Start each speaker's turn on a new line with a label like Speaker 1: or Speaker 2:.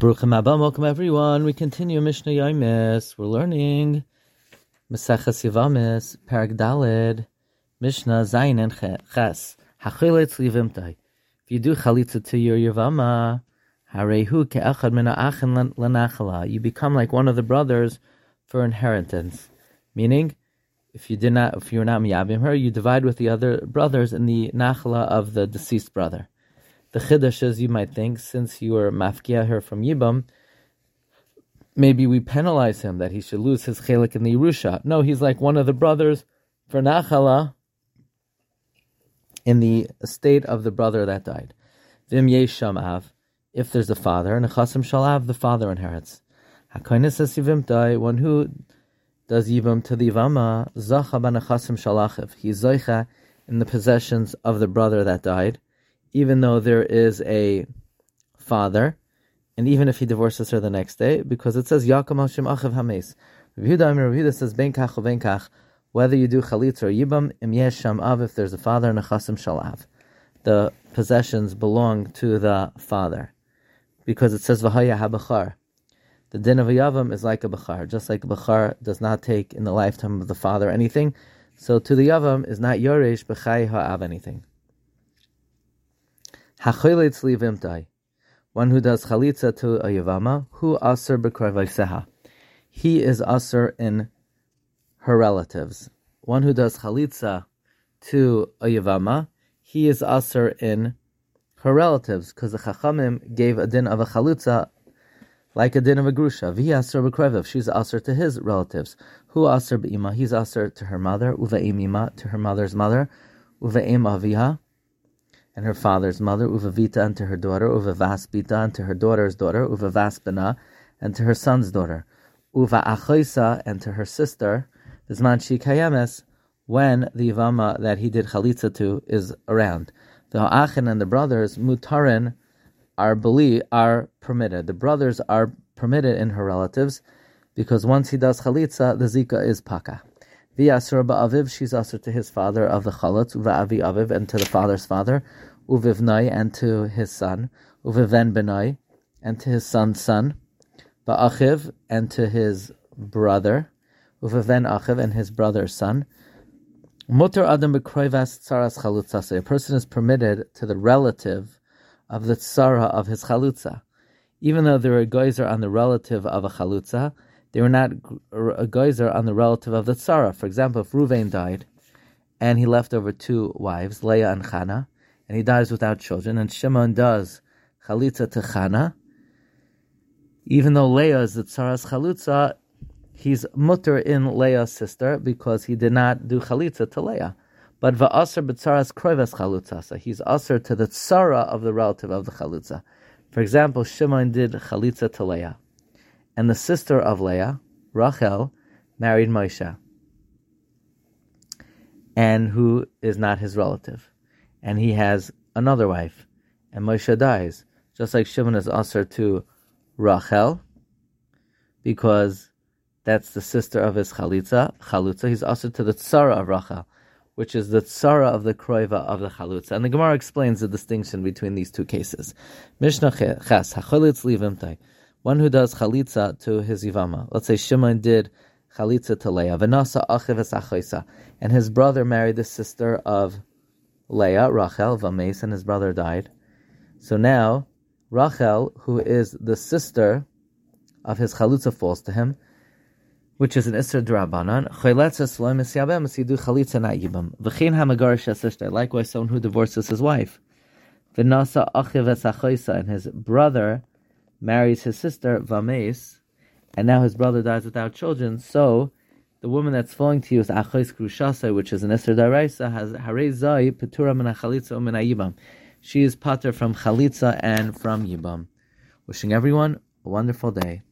Speaker 1: Baruchim Abba, welcome everyone. We continue Mishnah Yomis. We're learning Maseches Yavamis, Perek Daled, Mishnah Zayin and Ches. Hachiletz livimtai. If you do chalitza to your Yavama, harehu ke'achad min ha'achin lanachala. You become like one of the brothers for inheritance. Meaning, if you did not, if you're not miyabim her, you divide with the other brothers in the nachala of the deceased brother. The chiddush is, you might think, since you are mafkia her from Yibam, maybe we penalize him that he should lose his chelik in the Yerusha. No, he's like one of the brothers for Nachala in the estate of the brother that died. Vim yesham if there's a father, and chasim shalav, the father inherits. Hakoinis asivim dai, one who does yibam to the ivama, zacha ban chasim shalachiv. He's zoicha in the possessions of the brother that died even though there is a father, and even if he divorces her the next day, because it says Yaakam Hashem Achav Hames. Rav says Ben Kach or Ben Kach, whether you do Chalitz or Yibam, Im Yesh Av, if there's a father and a Chasim Shalav. The possessions belong to the father. Because it says Vahaya HaBachar. The din of a Yavam is like a Bachar, just like a Bachar does not take in the lifetime of the father anything. So to the Yavam is not Yoresh B'chai Ha'av anything. One who does chalitza to a yavama, who aser b'krevaiseha. He is aser in her relatives. One who does chalitza to a yavama, he is aser in her relatives, because the chachamim gave a din of a chalitza like a din of a grusha. Vi aser b'kreviv. She's aser to his relatives. Who aser b'ima? He's aser to her mother. Ima to her mother's mother. Uve'im aviha and her father's mother, Uvavita, and to her daughter, Uvavaspita, and to her daughter's daughter, Uvavaspina, and to her son's daughter, Uva Achoisa, and to her sister, Bisman Kayames, when the Ivama that he did Chalitza to is around. The Ha'achin and the brothers, Mutarin, are beli, are permitted. The brothers are permitted in her relatives, because once he does Chalitza, the Zika is Paka. V'yasur ba'aviv, she's asur to his father of the chalatz, uva'avi aviv, and to the father's father, uvivnai, and to his son, uviven benai, and to his son's son, ba'achiv, and to his brother, uviven achiv, and his brother's son. Mutar adam b'kroivas tsaras chalutzase. A person is permitted to the relative of the tsara of his chalutza. Even though there are geyser on the relative of a chalutza, they were not a geyser on the relative of the tzara. For example, if Ruvain died and he left over two wives, Leah and Chana, and he dies without children, and Shimon does chalitza to Chana, even though Leah is the tzara's chalutza, he's mutter in Leah's sister because he did not do chalitza to Leah. But va'aser b'tzaras kroivas chalutza, he's aser to the tzara of the relative of the chalutza. For example, Shimon did chalitza to Leah and the sister of Leah, Rachel, married Moshe, and who is not his relative. And he has another wife, and Moshe dies, just like Shimon is usher to Rachel, because that's the sister of his chalitza. Chalutza, he's usher to the tsara of Rachel, which is the tsara of the kroiva of the chalutza. And the Gemara explains the distinction between these two cases. Mishnah ches, hacholitz livimtai one who does chalitza to his yivama. Let's say Shimon did chalitza to Leah, v'nasa achiv and his brother married the sister of Leah, Rachel, v'meis, and his brother died. So now Rachel, who is the sister of his chalitza, falls to him, which is an Isser Drabanan. Likewise, someone who divorces his wife. V'nasa achiv and his brother marries his sister Vames, and now his brother dies without children. So the woman that's falling to you is Achos Krushasa, which is an Esther Daraisa, has Hare Zai Petura Min Chalitza Min She is pater from Chalitza and from Yibam. Wishing everyone a wonderful day.